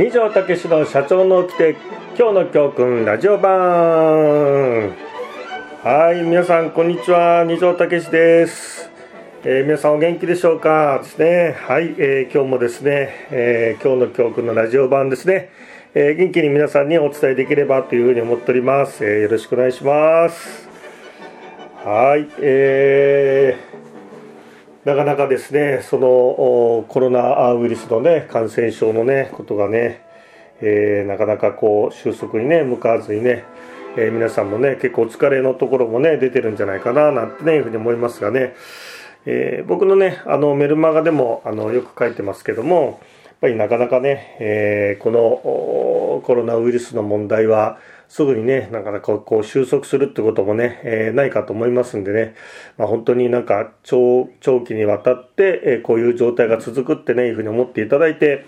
二条武史の社長の起きて今日の教訓ラジオ版。はい皆さんこんにちは。二条武史です、えー皆さんお元気でしょうか？ですね。はい、えー今日もですね、えー今日の教訓のラジオ版ですね、えー元気に皆さんにお伝えできればというふうに思っております、えーよろしくお願いします。はいえーなかなかですね、そのコロナウイルスのね、感染症のね、ことがね、えーなかなかこう収束にね、向かわずにね、えー皆さんもね、結構お疲れのところもね、出てるんじゃないかな、なんてね、いうふうに思いますがね、えー僕のね、あのメルマガでもあのよく書いてますけども、ぱりなかなかね、えーこのコロナウイルスの問題は、すぐにね、なかなかこう収束するってこともね、えーないかと思いますんでね、まあ、本当になんか長長期にわたって、えーこういう状態が続くってね、いうふうに思っていただいて、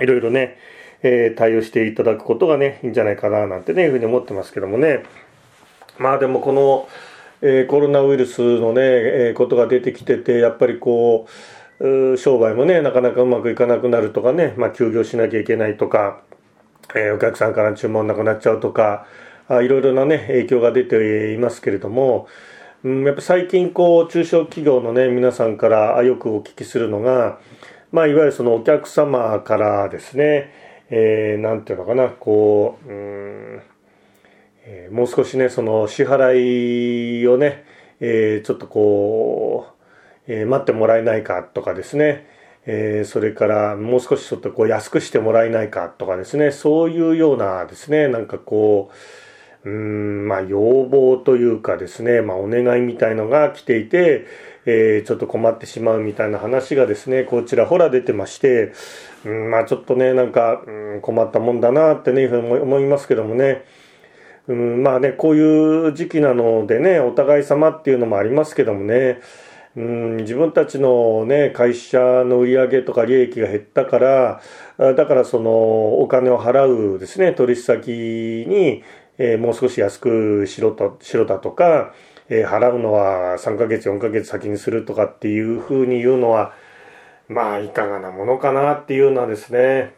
いろいろね、えー対応していただくことがね、いいんじゃないかななんてね、いうふうに思ってますけどもね。まあでもこの、えコロナウイルスのね、えことが出てきてて、やっぱりこう、商売もね、なかなかうまくいかなくなるとかね、まあ休業しなきゃいけないとか、えーお客さんから注文なくなっちゃうとか、あいろいろなね、影響が出ていますけれども、うん、やっぱ最近こう、中小企業のね、皆さんからよくお聞きするのが、まあ、いわゆるそのお客様からですね、えーなんていうのかな、こう、うんえもう少しね、その支払いをね、えーちょっとこう、えー待ってもらえないかとかですね、えーそれからもう少しちょっとこう安くしてもらえないかとかですね、そういうようなですね、なんかこう、うん、まあ要望というかですね、まあお願いみたいのが来ていて、えーちょっと困ってしまうみたいな話がですね、こちらほら出てまして、うん、まあちょっとね、なんか、うん、困ったもんだなってね、いうふうに思いますけどもね、うん、まあね、こういう時期なのでね、お互い様っていうのもありますけどもね、うん、自分たちのね、会社の売り上げとか利益が減ったから、だからそのお金を払うですね、取引先に、えーもう少し安くしろと、しろだとか、えー払うのは3ヶ月、4ヶ月先にするとかっていうふうに言うのは、まあいかがなものかなっていうのはですね、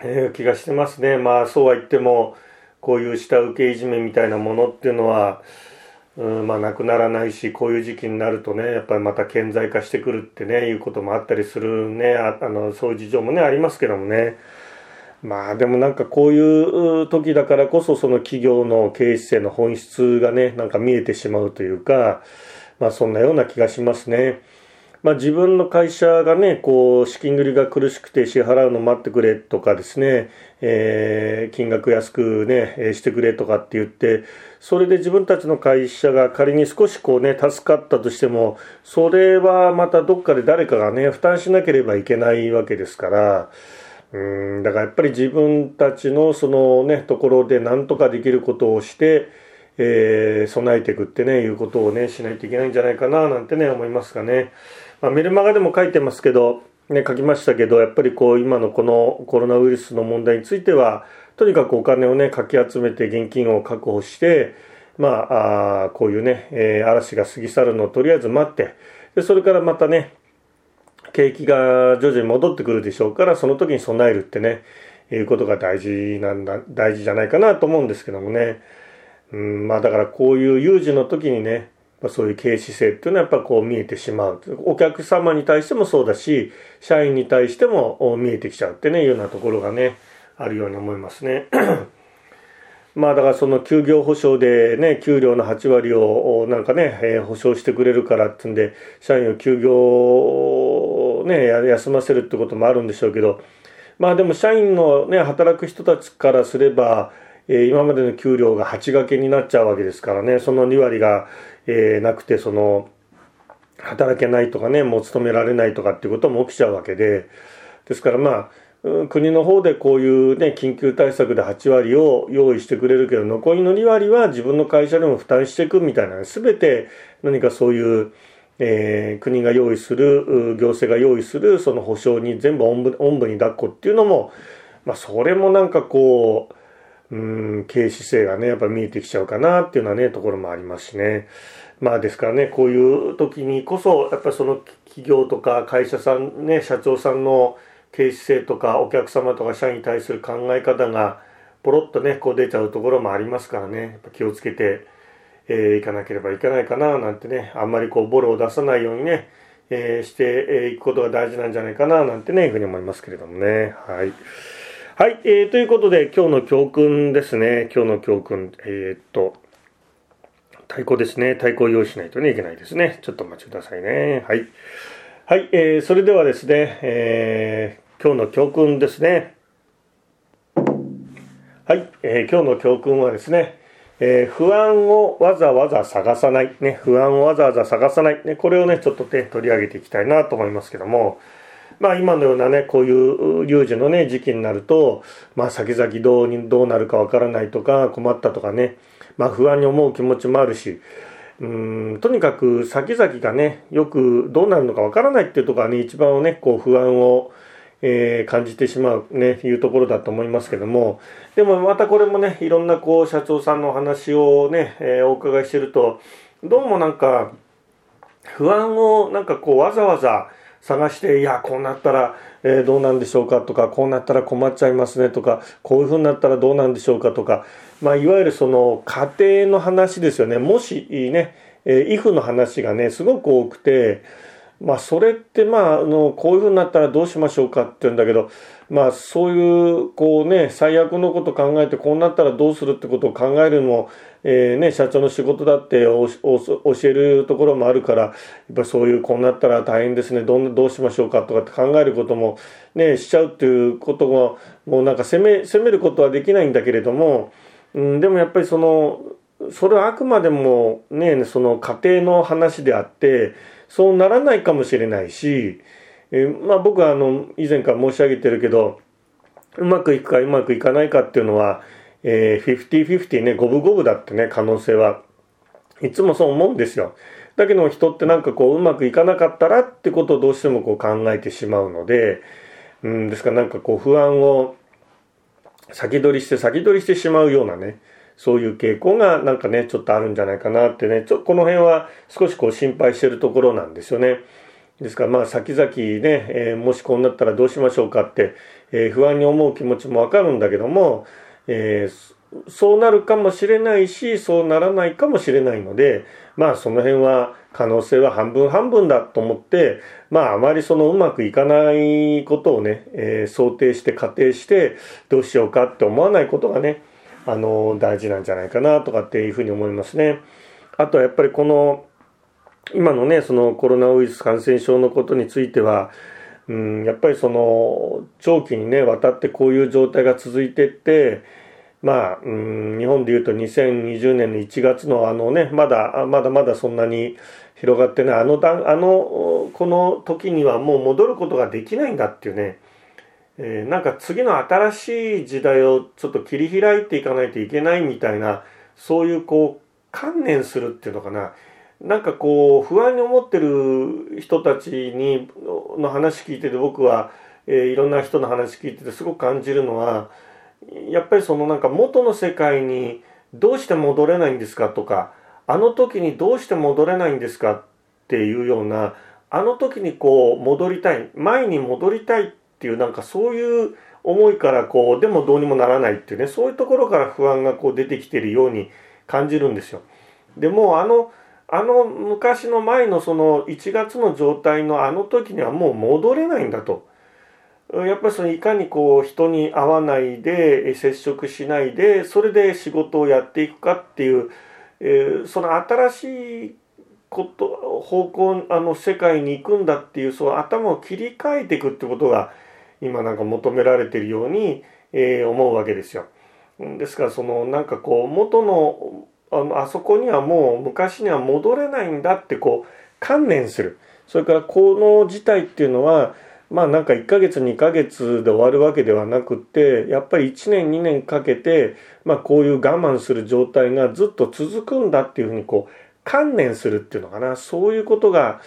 えー気がしてますね。まあそうは言っても、こういう下請けいじめみたいなものっていうのは、うん、まあなくならないし、こういう時期になるとね、やっぱりまた顕在化してくるってね、いうこともあったりするね、ああの、そういう事情もね、ありますけどもね。まあでもなんかこういう時だからこそその企業の経営姿勢の本質がね、なんか見えてしまうというか、まあそんなような気がしますね。まあ自分の会社がね、こう資金繰りが苦しくて支払うの待ってくれとかですね、えー金額安くね、してくれとかって言って、それで自分たちの会社が仮に少しこうね、助かったとしても、それはまたどっかで誰かがね、負担しなければいけないわけですから、うん、だからやっぱり自分たちのそのね、ところで何とかできることをして、えー備えていくってね、いうことをね、しないといけないんじゃないかな、なんてね、思いますがね。まあ、メルマガでも書いてますけど、ね、書きましたけど、やっぱりこう、今のこのコロナウイルスの問題については、とにかくお金をね、かき集めて現金を確保して、まあ、あこういうね、えー嵐が過ぎ去るのをとりあえず待って、で、それからまたね、景気が徐々に戻ってくるでしょうから、その時に備えるってね、いうことが大事なんだ、大事じゃないかなと思うんですけどもね。うん、まあだからこういう有事の時にね、まあそういう経営姿勢っていうのはやっぱこう見えてしまう。お客様に対してもそうだし、社員に対しても見えてきちゃうってね、いうようなところがね、あるように思いますね。まあだからその休業保障でね、給料の8割をなんかね、えー保証してくれるからってんで、社員を休業をね、休ませるってこともあるんでしょうけど、まあでも社員のね、働く人たちからすれば、えー今までの給料が8掛けになっちゃうわけですからね、その2割が、えーなくて、その、働けないとかね、もう勤められないとかっていうことも起きちゃうわけで、ですからまあ、国の方でこういうね、緊急対策で8割を用意してくれるけど、残りの2割は自分の会社でも負担していくみたいな、すべて何かそういう、えー国が用意する、行政が用意するその保障に全部おんぶおんぶに抱っこっていうのも、まあそれもなんかこう、うん、経営姿勢がね、やっぱ見えてきちゃうかなっていうようなね、ところもありますしね。まあですからね、こういう時にこそ、やっぱりその企業とか会社さんね、社長さんの経営姿勢とかお客様とか社員に対する考え方がポロッとねこう出ちゃうところもありますからねやっぱ気をつけてい、えー、かなければいけないかななんてねあんまりこうボロを出さないようにね、えー、していくことが大事なんじゃないかななんてねいうふうに思いますけれどもねはい。はい、えー、ということで今日の教訓ですね今日の教訓えー、っと太鼓ですね。太鼓を用意しないとね、いけないですね。ちょっとお待ちくださいね。はい。はい、えー、それではですね、えー、今日の教訓ですね。はい、えー、今日の教訓はですね、えー、不安をわざわざ探さない、ね、不安をわざわざ探さない、ね、これをね、ちょっとね、取り上げていきたいなと思いますけども、まあ今のようなね、こういう有事のね、時期になると、まあ先々どうに、どうなるかわからないとか、困ったとかね、まあ、不安に思う気持ちもあるしうんとにかく先々がねよくどうなるのかわからないっていうところがね一番ねこう不安を、えー、感じてしまうねいうところだと思いますけどもでもまたこれもねいろんなこう社長さんのお話をね、えー、お伺いしてるとどうもなんか不安をなんかこうわざわざ探していやこうなったら、えー、どうなんでしょうか？とかこうなったら困っちゃいますね？とかこういうふうになったらどうなんでしょうか？とか、まあ、いわゆるその家庭の話ですよね。もしね、えー、イフの話がねすごく多くてまあそれってまああのこういうふうになったらどうしましょうかって言うんだけどまあそういうこうね最悪のこと考えてこうなったらどうするってことを考えるのも、えー、ね社長の仕事だって教えるところもあるからやっぱそういうこうなったら大変ですね。どんどうしましょうかとかって考えることもねしちゃうっていうことももうなんか責め責めることはできないんだけれども、うん、でもやっぱりそのそれはあくまでもねその家庭の話であってそうならないかもしれないし、えー、まあ僕はあの以前から申し上げてるけどうまくいくかうまくいかないかっていうのは、えー、50-50ね五分五分だってね可能性はいつもそう思うんですよ。だけど人ってなんかこううまくいかなかったらってことをどうしてもこう考えてしまうので、うん、ですからなんかこう不安を先取りして先取りしてしまうようなね、そういう傾向がなんかね、ちょっとあるんじゃないかなってね、ちょこの辺は少しこう心配してるところなんですよね。ですからまあ先々ね、えー、もしこうなったらどうしましょうかって、えー、不安に思う気持ちもわかるんだけども、えー、そうなるかもしれないし、そうならないかもしれないので、まあその辺は可能性は半分半分だと思って、まああまりそのうまくいかないことをね、え、想定して仮定してどうしようかって思わないことがね、あの大事なんじゃないかなとかっていうふうに思いますね。あとはやっぱりこの今のねそのコロナウイルス感染症のことについては、うん、やっぱりその長期にねわたってこういう状態が続いてってまあ、うん、日本でいうと2020年の1月のあのねまだまだまだそんなに広がってないあのあのこの時にはもう戻ることができないんだっていうねえー、なんか次の新しい時代をちょっと切り開いていかないといけないみたいなそういうこう観念するっていうのかな。なんかこう不安に思ってる人たちにの話聞いてて僕は、えー、いろんな人の話聞いててすごく感じるのはやっぱりそのなんか元の世界にどうして戻れないんですかとかあの時にどうして戻れないんですかっていうようなあの時にこう戻りたい前に戻りたいっていうなんかそういう思いからこうでもどうにもならないっていうねそういうところから不安がこう出てきてるように感じるんですよ。でもあのあの昔の前のその1月の状態のあの時にはもう戻れないんだと。やっぱりそのいかにこう人に会わないで接触しないでそれで仕事をやっていくかっていう、えー、その新しいこと方向あの世界に行くんだっていうその頭を切り替えていくってことが今なんか求められているように、えー、思うわけですよ。ですからそのなんかこう元のあのあそこにはもう昔には戻れないんだってこう観念するそれからこの事態っていうのはまあなんか1ヶ月2ヶ月で終わるわけではなくってやっぱり1年2年かけてまあこういう我慢する状態がずっと続くんだっていうふうにこう観念するっていうのかなそういうことが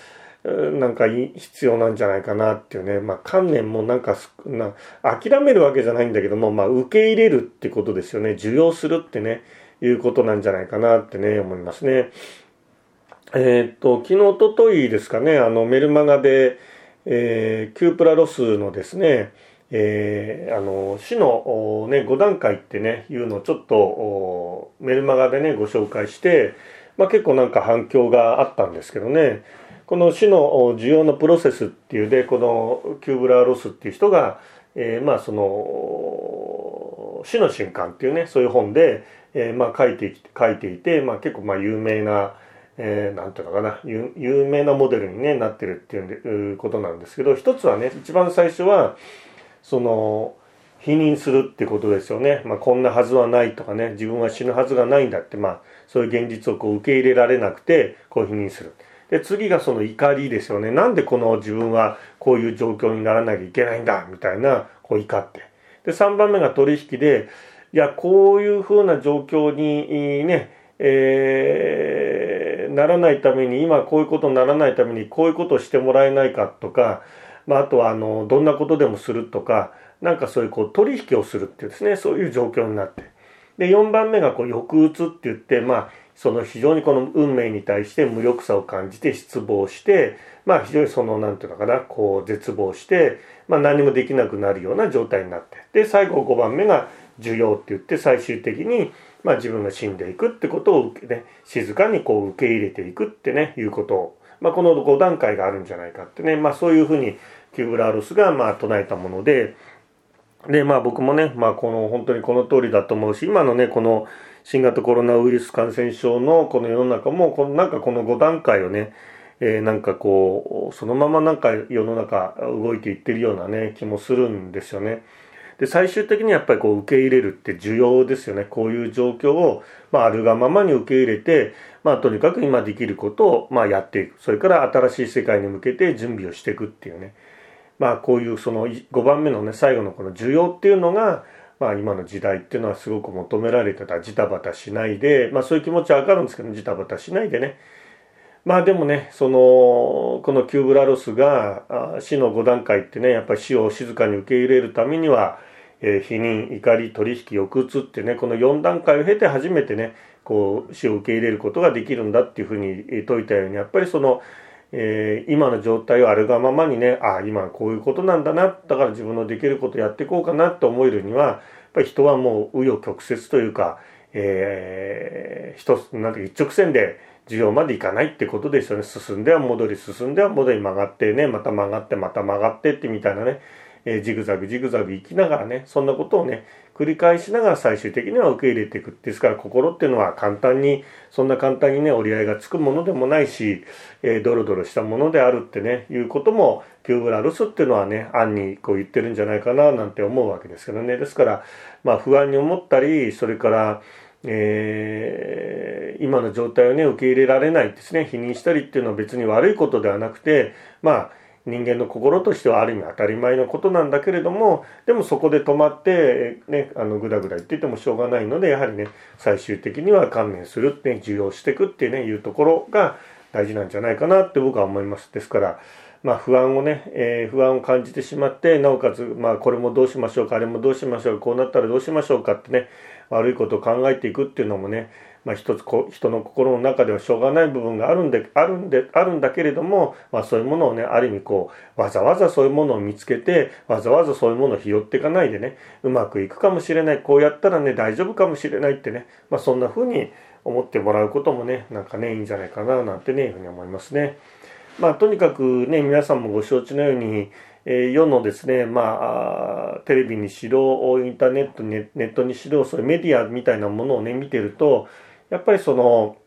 なんか必要なんじゃないかなっていうね、まあ、観念もなんかな諦めるわけじゃないんだけども、まあ、受け入れるってことですよね。受容するってね。いうことなんじゃないかなってね思いますね。えー、っと昨日おとといですかね。あのメルマガで、えー、キューブラーロスのですね、えー、あの死の、ね、5段階ってねいうのをちょっとメルマガでねご紹介して、まあ、結構なんか反響があったんですけどね。この死の受容のプロセスっていうでこのキューブラーロスっていう人が、えー、まあその死の瞬間っていうねそういう本で、えー、まあ書いて書いていて、まあ、結構まあ有名な、えー、なんていうのかな有名なモデルに、ね、なってるっていうことなんですけど一つはね一番最初はその否認するってことですよね、まあ、こんなはずはないとかね自分は死ぬはずがないんだってまあそういう現実をこう受け入れられなくてこう否認する。で次がその怒りですよね。なんでこの自分はこういう状況にならなきゃいけないんだ？みたいなこう怒って。で3番目が取引でいやこういうふうな状況にね、えー、ならないために今こういうことにならないためにこういうことをしてもらえないかとかまあ、あとはあのどんなことでもするとかなんかそういうこう取引をするっていうですね。そういう状況になって。で4番目がこう抑うつって言ってまあその非常にこの運命に対して無力さを感じて失望してまあ非常にその何て言うのかなこう絶望して、まあ、何もできなくなるような状態になってで最後5番目が受容って言って最終的にまあ自分が死んでいくってことを、ね、静かにこう受け入れていくってねいうことをまあ、この5段階があるんじゃないかってね、まあ、そういうふうにキューブラーロスがまあ唱えたもので、で、まあ僕もね、まあこの本当にこの通りだと思うし、今のね、この新型コロナウイルス感染症のこの世の中も、このなんかこの5段階をね、えー、なんかこう、そのままなんか世の中動いていってるようなね、気もするんですよね。で、最終的にやっぱりこう受け入れるって重要ですよね。こういう状況を、まああるがままに受け入れて、まあとにかく今できることを、まあやっていく。それから新しい世界に向けて準備をしていくっていうね。まあこういうその5番目のね最後のこの需要っていうのがまあ今の時代っていうのはすごく求められてたジタバタしないでまあそういう気持ちはわかるんですけどジタバタしないでね。まあでもねそのこのキューブラロスが死の5段階ってねやっぱり死を静かに受け入れるためには、えー、否認怒り取引抑うつってねこの4段階を経て初めてねこう死を受け入れることができるんだっていうふうに説いたようにやっぱりそのえー、今の状態をあるがままにねああ今こういうことなんだなだから自分のできることやっていこうかなと思えるにはやっぱり人はもう紆余曲折というか、えー、一なんて一直線で需要までいかないってことですよね。進んでは戻り進んでは戻り曲がってねまた曲がってまた曲がってってみたいなねえー、ジグザグジグザグ生きながらねそんなことをね繰り返しながら最終的には受け入れていくですから心っていうのは簡単にそんな簡単にね折り合いがつくものでもないし、えー、ドロドロしたものであるってねいうこともピューブラルスっていうのはね暗にこう言ってるんじゃないかななんて思うわけですけどね。ですからまあ不安に思ったりそれからえー、今の状態をね受け入れられないですね否認したりっていうのは別に悪いことではなくてまあ人間の心としてはある意味当たり前のことなんだけれどもでもそこで止まって、ね、あのぐだぐだ言っててもしょうがないのでやはりね最終的には観念するって受容していくっていうねいうところが大事なんじゃないかなって僕は思います。ですからまあ不安をね、えー、不安を感じてしまってなおかつまあこれもどうしましょうかあれもどうしましょうかこうなったらどうしましょうかってね悪いことを考えていくっていうのもねまあ、一つこ人の心の中ではしょうがない部分があるんであるんであるんだけれども、まあ、そういうものをねある意味こうわざわざそういうものを見つけてわざわざそういうものを拾っていかないでねうまくいくかもしれないこうやったらね大丈夫かもしれないってね、まあ、そんな風に思ってもらうこともねなんかねいいんじゃないかななんてねいうふうに思いますね。まあ、とにかくね皆さんもご承知のようにえー、世のですね、まあ、テレビにしろ、インターネット、ネットにしろ、そういうメディアみたいなものをね、見てると、やっぱりその、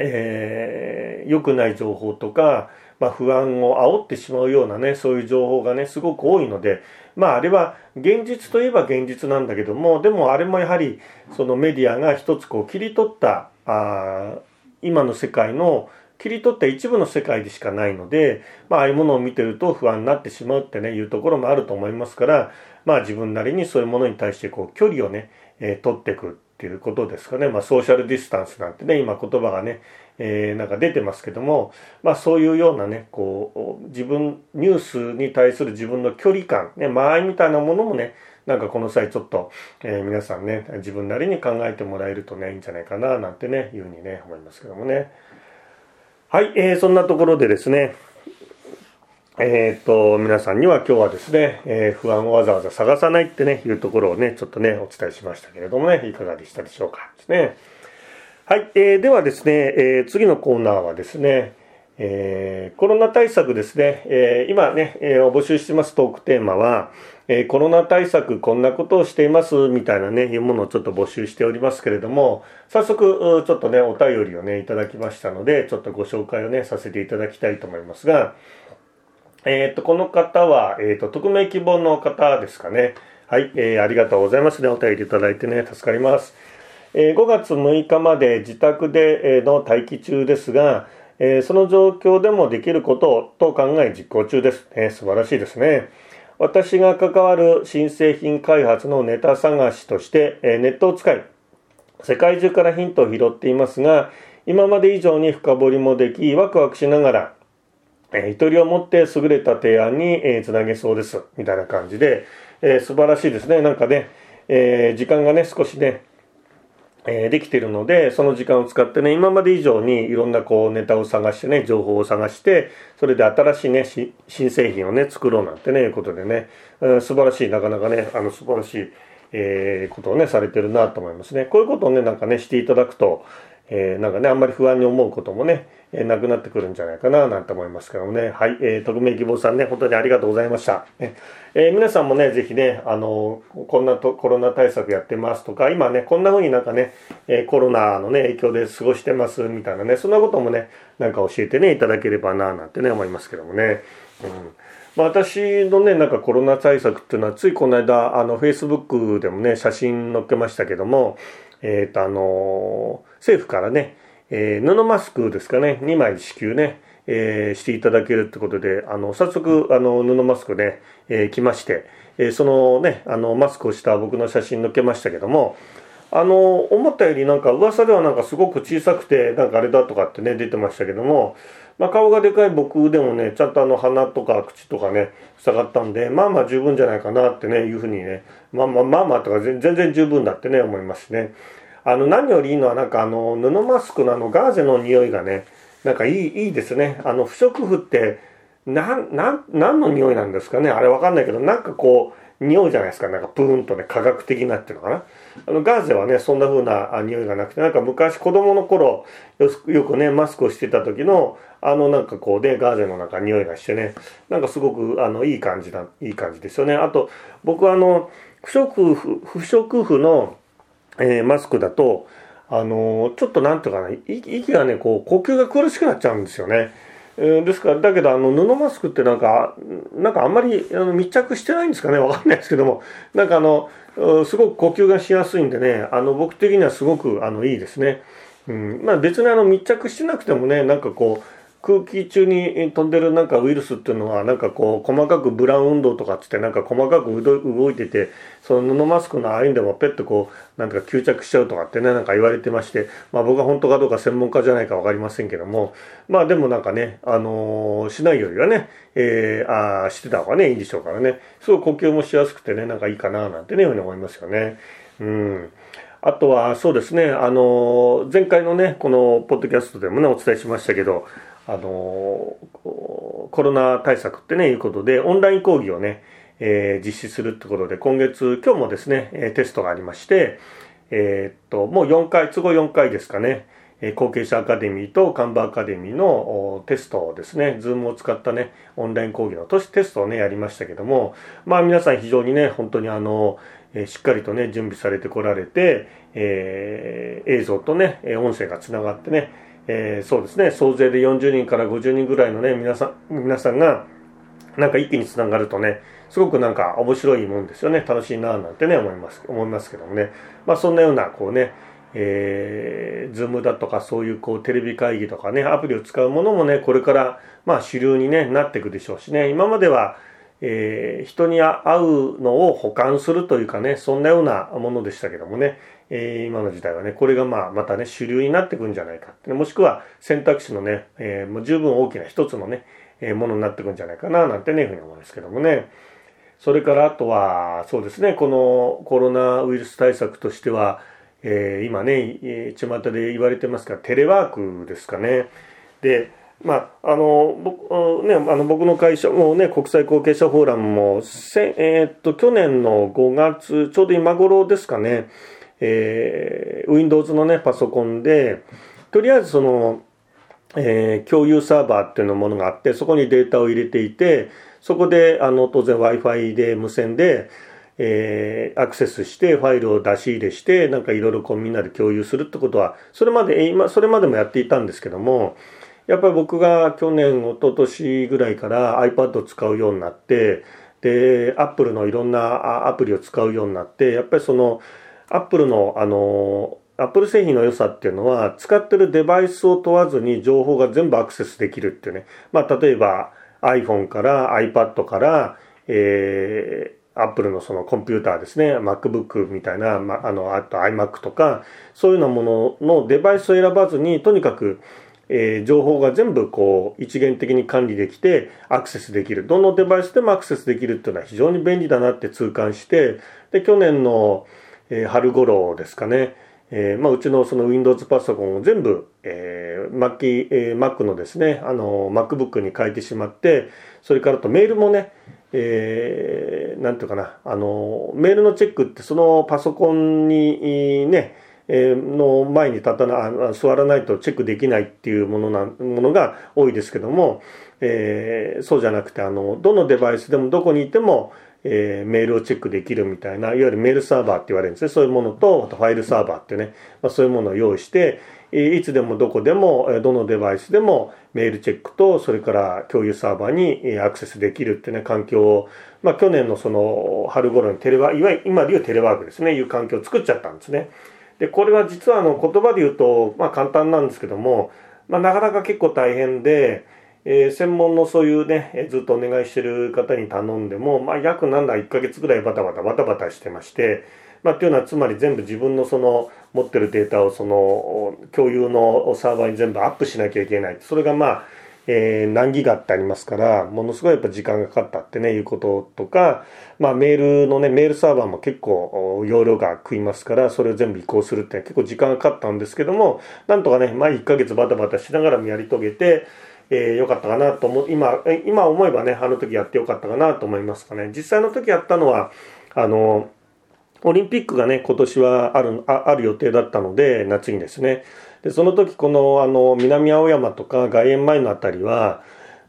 えー、良くない情報とか、まあ、不安を煽ってしまうようなねそういう情報がねすごく多いのでまああれは現実といえば現実なんだけどもでもあれもやはりそのメディアが一つこう切り取ったあ今の世界の切り取った一部の世界でしかないので、まあ、ああいうものを見てると不安になってしまうってねいうところもあると思いますからまあ自分なりにそういうものに対してこう距離をね、えー、取っていく。っていうことですかね。まあ、ソーシャルディスタンスなんてね、今言葉がね、えー、なんか出てますけども、まあ、そういうようなね、こう、自分、ニュースに対する自分の距離感、ね、間合いみたいなものもね、なんかこの際ちょっと、えー、皆さんね、自分なりに考えてもらえるとね、いいんじゃないかな、なんてね、いうふうにね、思いますけどもね。はい、えー、そんなところでですね、えっ、と、皆さんには今日はですね、えー、不安をわざわざ探さないってね、いうところをね、ちょっとね、お伝えしましたけれどもね、いかがでしたでしょうかですね。はい、えー、ではですね、えー、次のコーナーはですね、えー、コロナ対策ですね、えー、今ね、えー、募集してますトークテーマは、えコロナ対策こんなことをしていますみたいなね、いうものをちょっと募集しておりますけれども、早速、ちょっとね、お便りをね、いただきましたので、ちょっとご紹介をね、させていただきたいと思いますが、えっ、と、この方は、えっ、と、匿名希望の方ですかね。はい、えー、ありがとうございますね。お便りいただいてね、助かります。えー、5月6日まで自宅での待機中ですが、えー、その状況でもできることをと考え実行中です。え、素晴らしいですね。私が関わる新製品開発のネタ探しとして、えー、ネットを使い、世界中からヒントを拾っていますが、今まで以上に深掘りもでき、ワクワクしながら、えー、ゆとりを持って優れた提案に、えー、つなげそうです。みたいな感じで、えー、素晴らしいですね。なんかね、えー、時間がね、少しね、えー、できてるので、その時間を使ってね、今まで以上にいろんなこうネタを探してね、情報を探して、それで新しいね、新製品をね、作ろうなんてね、いうことでね、うん、素晴らしい、なかなかね、あの素晴らしい、えー、ことをね、されてるなと思いますね。こういうことをね、なんかね、していただくと、えー、なんかね、あんまり不安に思うこともね、えー、なくなってくるんじゃないかな、なんて思いますけどもね。はい、えー、匿名希望さんね、本当にありがとうございました。えー、皆さんもね、ぜひね、あの、こんなとコロナ対策やってますとか、今ね、こんな風になんかね、え、コロナのね、影響で過ごしてますみたいなね、そんなこともね、なんか教えてね、いただければな、なんてね、思いますけどもね。うんまあ、私のね、なんかコロナ対策っていうのは、ついこの間、あの、Facebook でもね、写真載っけましたけども、えっ、と、あの政府からね、えー、布マスクですかね、2枚支給ね、えー、していただけるってことで、あの、早速、あの、布マスクね、えー、来まして、えー、そのね、あの、マスクをした僕の写真載っけましたけども、あの、思ったよりなんか噂ではなんかすごく小さくて、なんかあれだとかってね、出てましたけども、まあ、顔がでかい僕でもね、ちゃんとあの鼻とか口とかね、塞がったんで、まあまあ十分じゃないかなってね、いうふうにね、まあまあまあまあとか全然十分だってね、思いますしね。あの、何よりいいのはなんかあの、布マスクのあのガーゼの匂いがね、なんかいい、いいですね。あの、不織布って、なん、なん、何の匂いなんですかね？あれわかんないけど、なんかこう、匂うじゃないですか。なんかプーンとね、科学的なっていうのかな？あの、ガーゼはね、そんな風な匂いがなくて、なんか昔子供の頃、よくね、マスクをしてた時の、あのなんかこうね、ガーゼのなんか匂いがしてね、なんかすごく、あの、いい感じだ、いい感じですよね。あと、僕はあの、不織布、不織布の、えー、マスクだと、あのー、ちょっとなんていうかな、息がね、こう、呼吸が苦しくなっちゃうんですよね。えー、ですから、だけど、あの、布マスクってなんか、なんかあんまりあの密着してないんですかね、わかんないですけども、なんかあの、すごく呼吸がしやすいんでね、あの、僕的にはすごく、あの、いいですね。うん、まあ別にあの密着してなくてもね、なんかこう、空気中に飛んでるなんかウイルスっていうのはなんかこう細かくブラウン運動とかっつってなんか細かく動いててその布マスクのあいんでもペッとこうなんか吸着しちゃうとかってねなんか言われてましてまあ僕は本当かどうか専門家じゃないか分かりませんけどもまあでもなんかねあのー、しないよりはね、えー、あしてた方がねいいんでしょうからねすごい呼吸もしやすくてねなんかいいかななんてねいうふうに思いますよね。うんあとはそうですねあの、前回のねこのポッドキャストでもねお伝えしましたけどあのコロナ対策ってねいうことでオンライン講義をね、えー、実施するってことで今月今日もですねテストがありましてえー、っともう4回都合4回ですかね後継者アカデミーとカンバーアカデミーのテストをですね、ズームを使ったね、オンライン講義の都市テストをね、やりましたけども、まあ皆さん非常にね、本当にあの、しっかりとね、準備されてこられて、えー、映像とね、音声がつながってね、えー、そうですね、総勢で40人から50人ぐらいのね、皆さん、皆さんが、なんか一気につながるとね、すごくなんか面白いもんですよね。楽しいなぁなんてね、思います、思いますけどもね。まあそんなような、こうね、えー、ズームだとかそういうこうテレビ会議とかね、アプリを使うものもね、これからまあ主流に、ね、なっていくでしょうしね、今までは、えー、人に会うのを補完するというかね、そんなようなものでしたけどもね、えー、今の時代はね、これがまあまたね、主流になっていくんじゃないか、もしくは選択肢のね、えー、もう十分大きな一つのね、えー、ものになっていくんじゃないかな、なんてね、ふうに思うんですけどもね。それからあとは、そうですね、このコロナウイルス対策としては、えー、今ね、巷で言われてますが、テレワークですかね。で、まあ、あの僕ね、あの僕の会社もね、国際後継者フォーラムもせ、えー、っと、去年の5月、ちょうど今頃ですかね、えー、Windows のね、パソコンで、とりあえずその、えー、共有サーバーっていうのものがあって、そこにデータを入れていて、そこで、あの、当然 Wi-Fi で無線で、えー、アクセスしてファイルを出し入れしてなんかいろいろこうみんなで共有するってことはそれまで今それまでもやっていたんですけどもやっぱり僕が去年一昨年ぐらいから iPad を使うようになってで Apple のいろんなアプリを使うようになってやっぱりその Apple のあの Apple 製品の良さっていうのは使ってるデバイスを問わずに情報が全部アクセスできるっていうね。まあ例えば iPhone から iPad から、えー、Apple のそのコンピューターですね。MacBook みたいな、まあのあと iMac とかそういうようなもののデバイスを選ばずにとにかくえー、情報が全部こう一元的に管理できてアクセスできる。どのデバイスでもアクセスできるっていうのは非常に便利だなって痛感してで去年の、えー、春頃ですかね、えーまあ、うちのその Windows パソコンを全部、えー Mac えー、Mac のですねあの MacBook に変えてしまってそれからとメールもねえー、なんていうかなあのメールのチェックってそのパソコンにねの前に立たな座らないとチェックできないっていうものなものが多いですけども、えー、そうじゃなくてあのどのデバイスでもどこにいても、えー、メールをチェックできるみたいないわゆるメールサーバーって言われるんですね。そういうものとあとファイルサーバーってね、まあ、そういうものを用意していつでもどこでもどのデバイスでもメールチェックとそれから共有サーバーにアクセスできるってね環境を、まあ、去年のその春頃にテレワークいわゆる今でいうテレワークですね。いう環境を作っちゃったんですね。でこれは実はあの言葉で言うと、まあ、簡単なんですけども、まあ、なかなか結構大変で、えー、専門のそういうねずっとお願いしてる方に頼んでも、まあ、約なんだ1ヶ月ぐらいバタバタバタバタしてまして、まあ、っていうのはつまり全部自分のその持ってるデータをその共有のサーバーに全部アップしなきゃいけない。それがまあえー、何ギガってありますから、ものすごいやっぱ時間がかかったってね、いうこととか、まあメールのね、メールサーバーも結構容量が食いますから、それを全部移行するって結構時間がかかったんですけども、なんとかね、まあ1ヶ月バタバタしながらやり遂げて、えー、よかったかなと思う、今、今思えばね、あの時やってよかったかなと思いますかね。実際の時やったのは、あの、オリンピックがね、今年はある、ある予定だったので、夏にですね。でその時このあの南青山とか外苑前の辺りは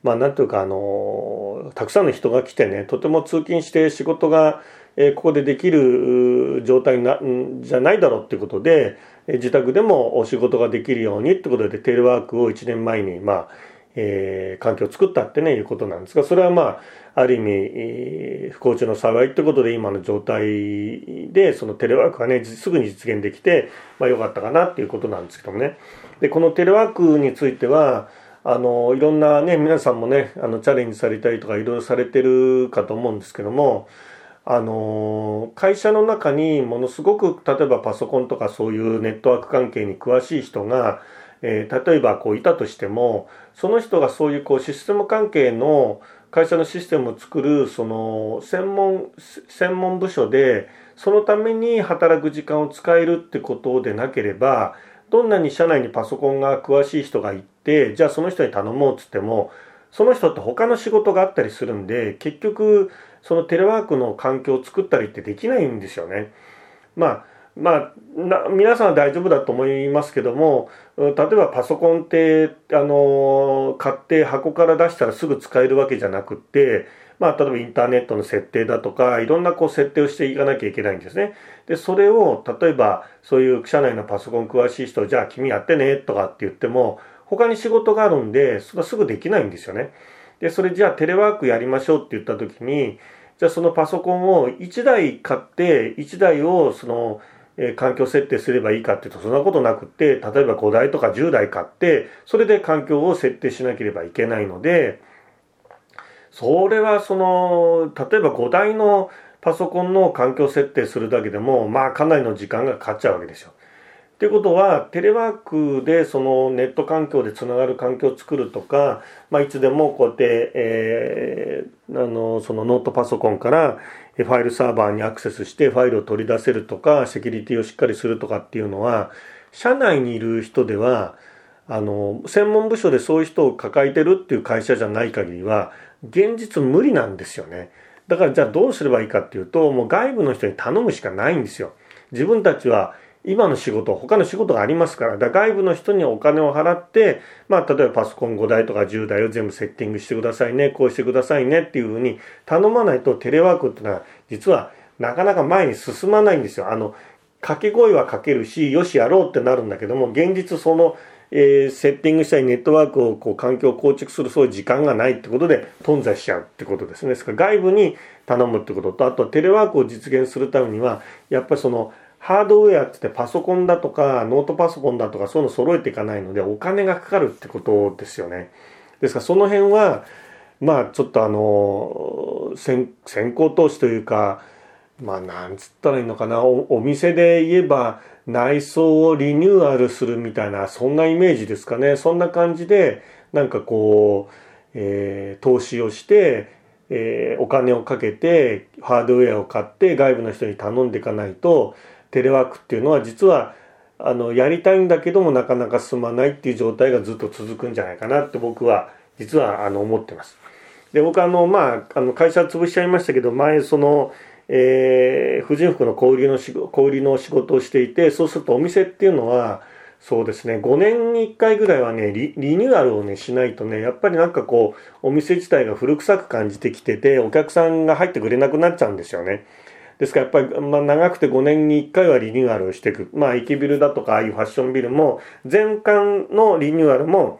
まあなんというかあのたくさんの人が来てねとても通勤して仕事が、え、ここでできる状態なじゃないだろうっていうことで自宅でもお仕事ができるようにってことでテレワークを1年前にまあえー、環境を作ったってねいうことなんですがそれはまあある意味、えー、不幸中の幸いってことで今の状態でそのテレワークがねすぐに実現できて、まあ、よかったかなっていうことなんですけどもね。でこのテレワークについてはあのいろんなね皆さんもねあのチャレンジされたりとかいろいろされてるかと思うんですけどもあの会社の中にものすごく例えばパソコンとかそういうネットワーク関係に詳しい人がえー、例えばこういたとしてもその人がそういうこうシステム関係の会社のシステムを作るその専門専門部署でそのために働く時間を使えるってことでなければどんなに社内にパソコンが詳しい人がいてじゃあその人に頼もうっつってもその人って他の仕事があったりするんで結局そのテレワークの環境を作ったりってできないんですよね。まあまあ、皆さんは大丈夫だと思いますけども例えばパソコンってあの買って箱から出したらすぐ使えるわけじゃなくって、まあ、例えばインターネットの設定だとかいろんなこう設定をしていかなきゃいけないんですね。でそれを例えばそういう社内のパソコン詳しい人じゃあ君やってねとかって言っても他に仕事があるんでそれはすぐできないんですよね。でそれじゃあテレワークやりましょうって言った時にじゃあそのパソコンを1台買って1台をそのえ環境設定すればいいかっていうとそんなことなくって例えば5台とか10台買ってそれで環境を設定しなければいけないのでそれはその例えば5台のパソコンの環境設定するだけでもまあかなりの時間がかかっちゃうわけですよ。っていうことはテレワークでそのネット環境でつながる環境を作るとか、まあ、いつでもこうやって、えー、あのそのノートパソコンからファイルサーバーにアクセスしてファイルを取り出せるとかセキュリティをしっかりするとかっていうのは社内にいる人ではあの専門部署でそういう人を抱えてるっていう会社じゃない限りは現実無理なんですよね。だからじゃあどうすればいいかっていうともう外部の人に頼むしかないんですよ。自分たちは今の仕事他の仕事がありますからだ外部の人にお金を払ってまあ例えばパソコン5台とか10台を全部セッティングしてくださいねこうしてくださいねっていうふうに頼まないとテレワークっていうのは実はなかなか前に進まないんですよ。あの掛け声はかけるしよしやろうってなるんだけども現実そのえー、セッティングしたりネットワークをこう環境を構築するそういう時間がないってことで頓挫しちゃうってことですね。ですから外部に頼むってこととあとテレワークを実現するためにはやっぱりそのハードウェアってってパソコンだとかノートパソコンだとかそういうの揃えていかないのでお金がかかるってことですよね。ですからその辺はまあちょっとあの先行投資というかまあなんつったらいいのかなお店で言えば内装をリニューアルするみたいなそんなイメージですかねそんな感じでなんかこう、えー、投資をして、えー、お金をかけてハードウェアを買って外部の人に頼んでいかないとテレワークっていうのは実はあのやりたいんだけどもなかなか進まないっていう状態がずっと続くんじゃないかなって僕は実はあの思ってます。で僕あのまああの会社潰しちゃいましたけど前そのえー、婦人服の小売りの小売りの仕事をしていてそうするとお店っていうのはそうですね5年に1回ぐらいはねリニューアルをねしないとねやっぱりなんかこうお店自体が古臭く感じてきててお客さんが入ってくれなくなっちゃうんですよね。ですからやっぱり、まあ、長くて5年に1回はリニューアルをしていく。まあ、駅ビルだとか、ああいうファッションビルも、全館のリニューアルも、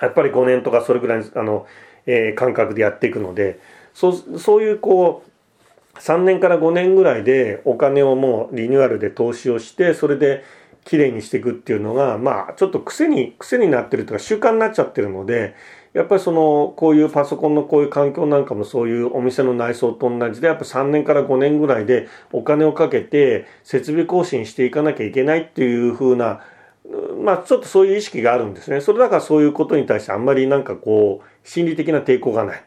やっぱり5年とかそれぐらいあの、えー、間隔でやっていくので、そう、そういうこう、3年から5年ぐらいでお金をもうリニューアルで投資をしてそれできれいにしていくっていうのがまあちょっと癖に癖になってるとか習慣になっちゃってるのでやっぱりそのこういうパソコンのこういう環境なんかもそういうお店の内装と同じでやっぱ3年から5年ぐらいでお金をかけて設備更新していかなきゃいけないっていう風なまあちょっとそういう意識があるんですね。それだからそういうことに対してあんまりなんかこう心理的な抵抗がない。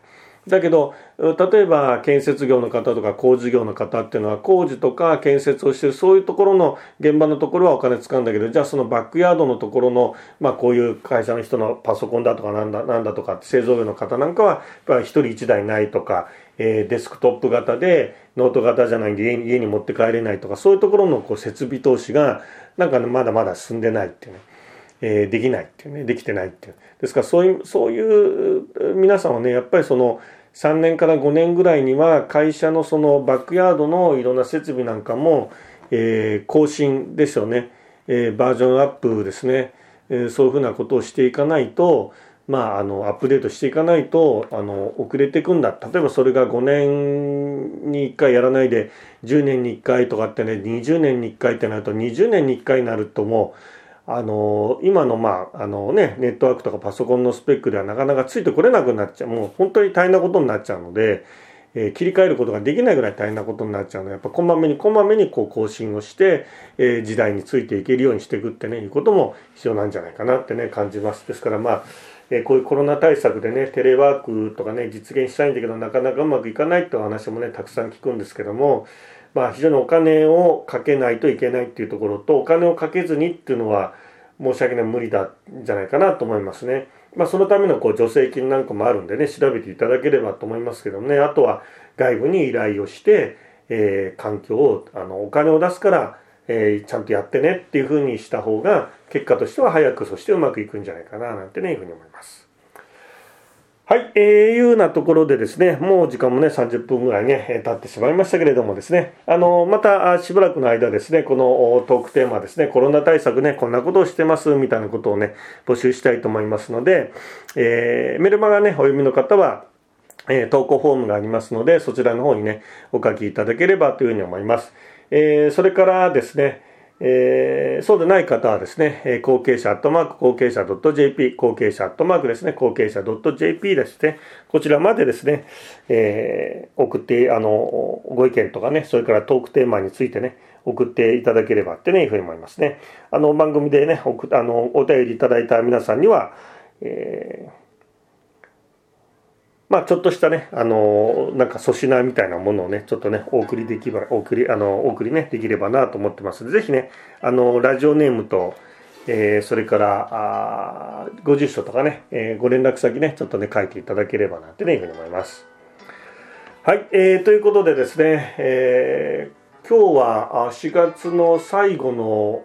だけど例えば建設業の方とか工事業の方っていうのは工事とか建設をしてるそういうところの現場のところはお金使うんだけどじゃあそのバックヤードのところの、まあ、こういう会社の人のパソコンだとかなんだなんだとか製造業の方なんかはやっぱり1人1台ないとか、えー、デスクトップ型でノート型じゃないんで家に持って帰れないとかそういうところのこう設備投資がなんか、ね、まだまだ進んでないっていうね。え、できないっていうねできてないっていう。ですからそういうそういう皆さんはねやっぱりその3年から5年ぐらいには会社のそのバックヤードのいろんな設備なんかも、え、更新ですよね、え、バージョンアップですね、え、そういうふうなことをしていかないとまあ、あのアップデートしていかないとあの遅れていくんだ。例えばそれが5年に1回やらないで10年に1回とかってね20年に1回ってなると20年に1回になるともうあの今のまああのねネットワークとかパソコンのスペックではなかなかついてこれなくなっちゃう。もう本当に大変なことになっちゃうので、えー、切り替えることができないぐらい大変なことになっちゃうのでやっぱこまめにこまめにこう更新をして、えー、時代についていけるようにしていくってねいうことも必要なんじゃないかなってね感じます。ですからまあえこういうコロナ対策でねテレワークとかね実現したいんだけどなかなかうまくいかないっていう話もねたくさん聞くんですけどもまあ非常にお金をかけないといけないっていうところとお金をかけずにっていうのは申し訳ない無理だじゃないかなと思いますね。まあ、そのためのこう助成金なんかもあるんでね調べていただければと思いますけどねあとは外部に依頼をして、えー、環境をあのお金を出すから、えー、ちゃんとやってねっていうふうにした方が結果としては早くそしてうまくいくんじゃないかななんてねいうふうに思います。はい、えー、いうようなところでですね、もう時間もね、30分ぐらいね、経ってしまいましたけれどもですね、あの、またしばらくの間ですね、このトークテーマですね、コロナ対策ね、こんなことをしてます、みたいなことをね、募集したいと思いますので、えー、メルマガね、お読みの方は、えー、投稿フォームがありますので、そちらの方にね、お書きいただければというふうに思います。えー、それからですね、えー、そうでない方はですね、え後継者アットマーク後継者 .jp、後継者アットマークですね、後継者 .jp ですね、こちらまでですね、えー、送って、あの、ご意見とかね、それからトークテーマについてね、送っていただければってね、いうふうに思いますね。あの、番組でね、あの、お便りいただいた皆さんには、えーまあ、ちょっとしたね、あのなんか粗品みたいなものをね、ちょっとね、お送りできれば、お送り、あの、お送りね、できればなと思ってます。ので、ぜひね、あの、ラジオネームと、えー、それからあご住所とかね、えー、ご連絡先ねちょっとね書いていただければなってねいうふうに思います。はい、えー、ということでですね、えー、今日は4月の最後の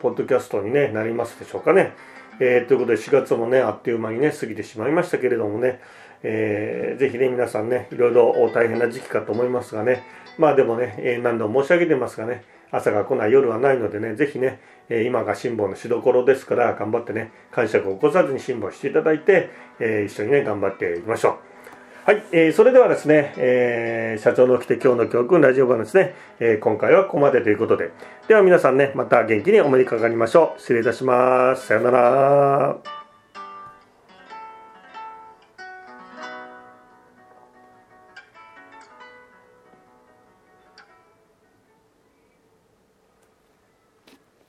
ポッドキャストに、ね、なりますでしょうかね、えー、ということで4月もねあっという間にね過ぎてしまいましたけれどもね、えー、ぜひね皆さんねいろいろ大変な時期かと思いますがね。まあでもね、えー、何度も申し上げてますがね朝が来ない夜はないのでねぜひね、え今が辛抱のしどころですから頑張ってね感触を起こさずに辛抱していただいて、え一緒にね頑張っていきましょう。はい、えー、それではですね、えー、社長の来て今日の教訓ラジオ版ですね、えー、今回はここまでということで。では皆さんねまた元気にお目にかかりましょう。失礼いたします。さようなら。